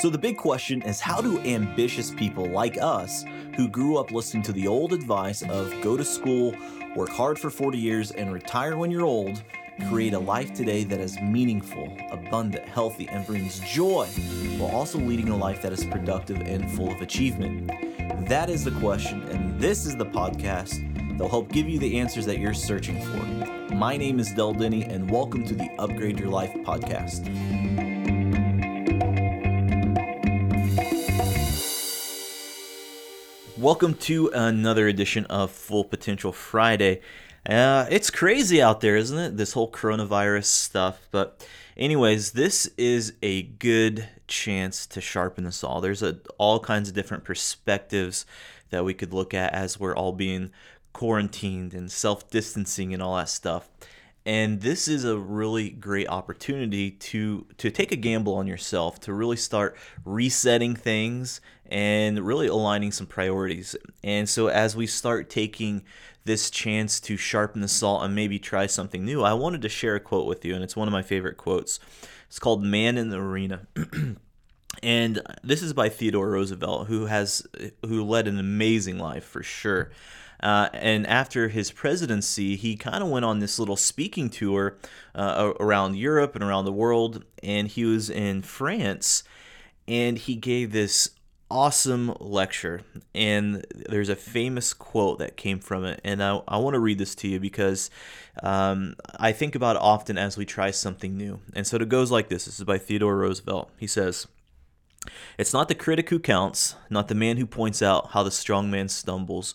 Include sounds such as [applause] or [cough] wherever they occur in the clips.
So, the big question is how do ambitious people like us, who grew up listening to the old advice of go to school, work hard for 40 years, and retire when you're old, create a life today that is meaningful, abundant, healthy, and brings joy, while also leading a life that is productive and full of achievement? That is the question, and this is the podcast that will help give you the answers that you're searching for. My name is Del Denny, and welcome to the Upgrade Your Life podcast. Welcome to another edition of Full Potential Friday. Uh, it's crazy out there, isn't it? This whole coronavirus stuff. But, anyways, this is a good chance to sharpen us all. There's a, all kinds of different perspectives that we could look at as we're all being quarantined and self distancing and all that stuff. And this is a really great opportunity to to take a gamble on yourself, to really start resetting things and really aligning some priorities. And so as we start taking this chance to sharpen the saw and maybe try something new, I wanted to share a quote with you and it's one of my favorite quotes. It's called Man in the Arena. [clears throat] and this is by Theodore Roosevelt who has who led an amazing life for sure. Uh, and after his presidency, he kind of went on this little speaking tour uh, around Europe and around the world. And he was in France and he gave this awesome lecture. And there's a famous quote that came from it. And I, I want to read this to you because um, I think about it often as we try something new. And so it goes like this this is by Theodore Roosevelt. He says, it's not the critic who counts, not the man who points out how the strong man stumbles,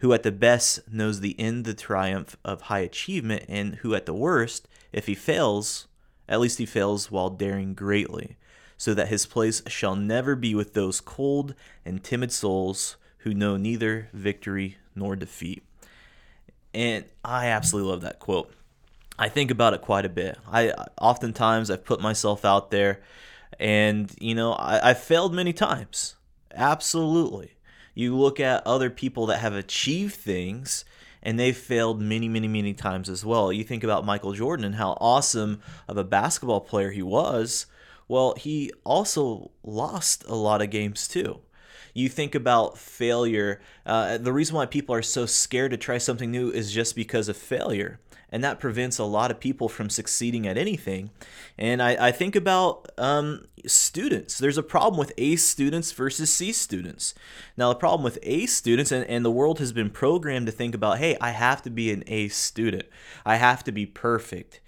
Who at the best knows the end, the triumph of high achievement, and who at the worst, if he fails, at least he fails while daring greatly, so that his place shall never be with those cold and timid souls who know neither victory nor defeat. And I absolutely love that quote. I think about it quite a bit. I oftentimes I've put myself out there, and you know I've failed many times. Absolutely. You look at other people that have achieved things and they've failed many, many, many times as well. You think about Michael Jordan and how awesome of a basketball player he was. Well, he also lost a lot of games too. You think about failure. Uh, the reason why people are so scared to try something new is just because of failure and that prevents a lot of people from succeeding at anything. And I, I think about um, students. There's a problem with A students versus C students. Now, the problem with A students, and, and the world has been programmed to think about, hey, I have to be an A student, I have to be perfect.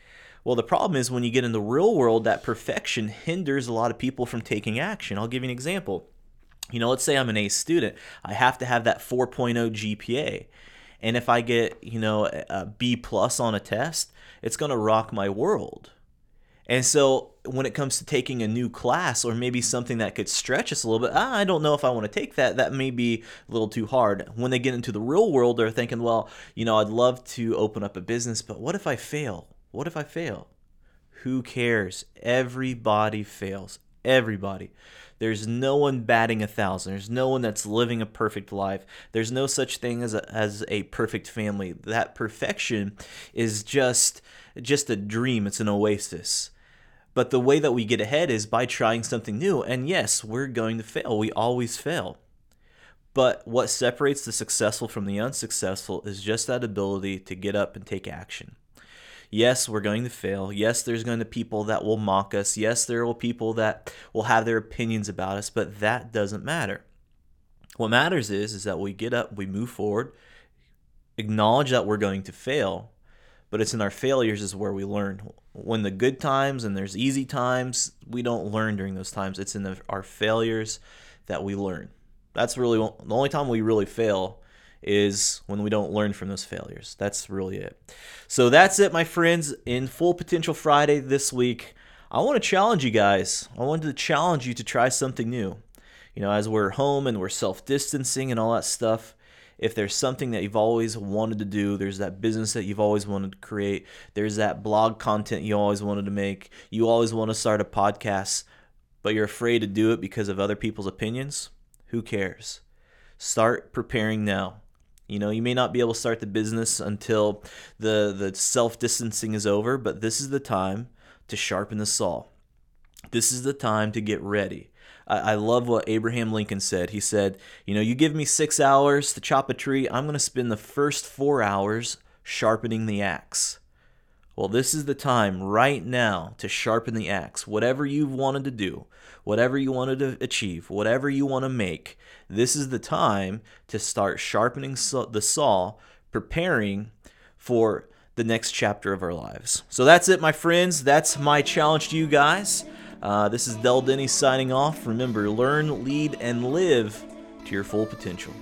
Well, the problem is when you get in the real world, that perfection hinders a lot of people from taking action. I'll give you an example. You know, let's say I'm an A student. I have to have that 4.0 GPA. And if I get, you know, a B plus on a test, it's going to rock my world. And so when it comes to taking a new class or maybe something that could stretch us a little bit, I don't know if I want to take that. That may be a little too hard. When they get into the real world, they're thinking, well, you know, I'd love to open up a business, but what if I fail? What if I fail? Who cares? Everybody fails. Everybody. There's no one batting a thousand. There's no one that's living a perfect life. There's no such thing as a, as a perfect family. That perfection is just just a dream. It's an oasis. But the way that we get ahead is by trying something new. And yes, we're going to fail. We always fail. But what separates the successful from the unsuccessful is just that ability to get up and take action. Yes, we're going to fail. Yes, there's going to be people that will mock us. Yes, there will people that will have their opinions about us, but that doesn't matter. What matters is is that we get up, we move forward, acknowledge that we're going to fail, but it's in our failures is where we learn. When the good times and there's easy times, we don't learn during those times. It's in the, our failures that we learn. That's really the only time we really fail is when we don't learn from those failures. That's really it. So that's it, my friends, in Full Potential Friday this week. I want to challenge you guys. I wanted to challenge you to try something new. You know, as we're home and we're self distancing and all that stuff, if there's something that you've always wanted to do, there's that business that you've always wanted to create, there's that blog content you always wanted to make, you always want to start a podcast, but you're afraid to do it because of other people's opinions, who cares? Start preparing now. You know, you may not be able to start the business until the the self-distancing is over, but this is the time to sharpen the saw. This is the time to get ready. I, I love what Abraham Lincoln said. He said, You know, you give me six hours to chop a tree, I'm going to spend the first four hours sharpening the axe. Well, this is the time right now to sharpen the axe. Whatever you've wanted to do, whatever you wanted to achieve, whatever you want to make, this is the time to start sharpening the saw, preparing for the next chapter of our lives. So that's it, my friends. That's my challenge to you guys. Uh, this is Del Denny signing off. Remember, learn, lead, and live to your full potential.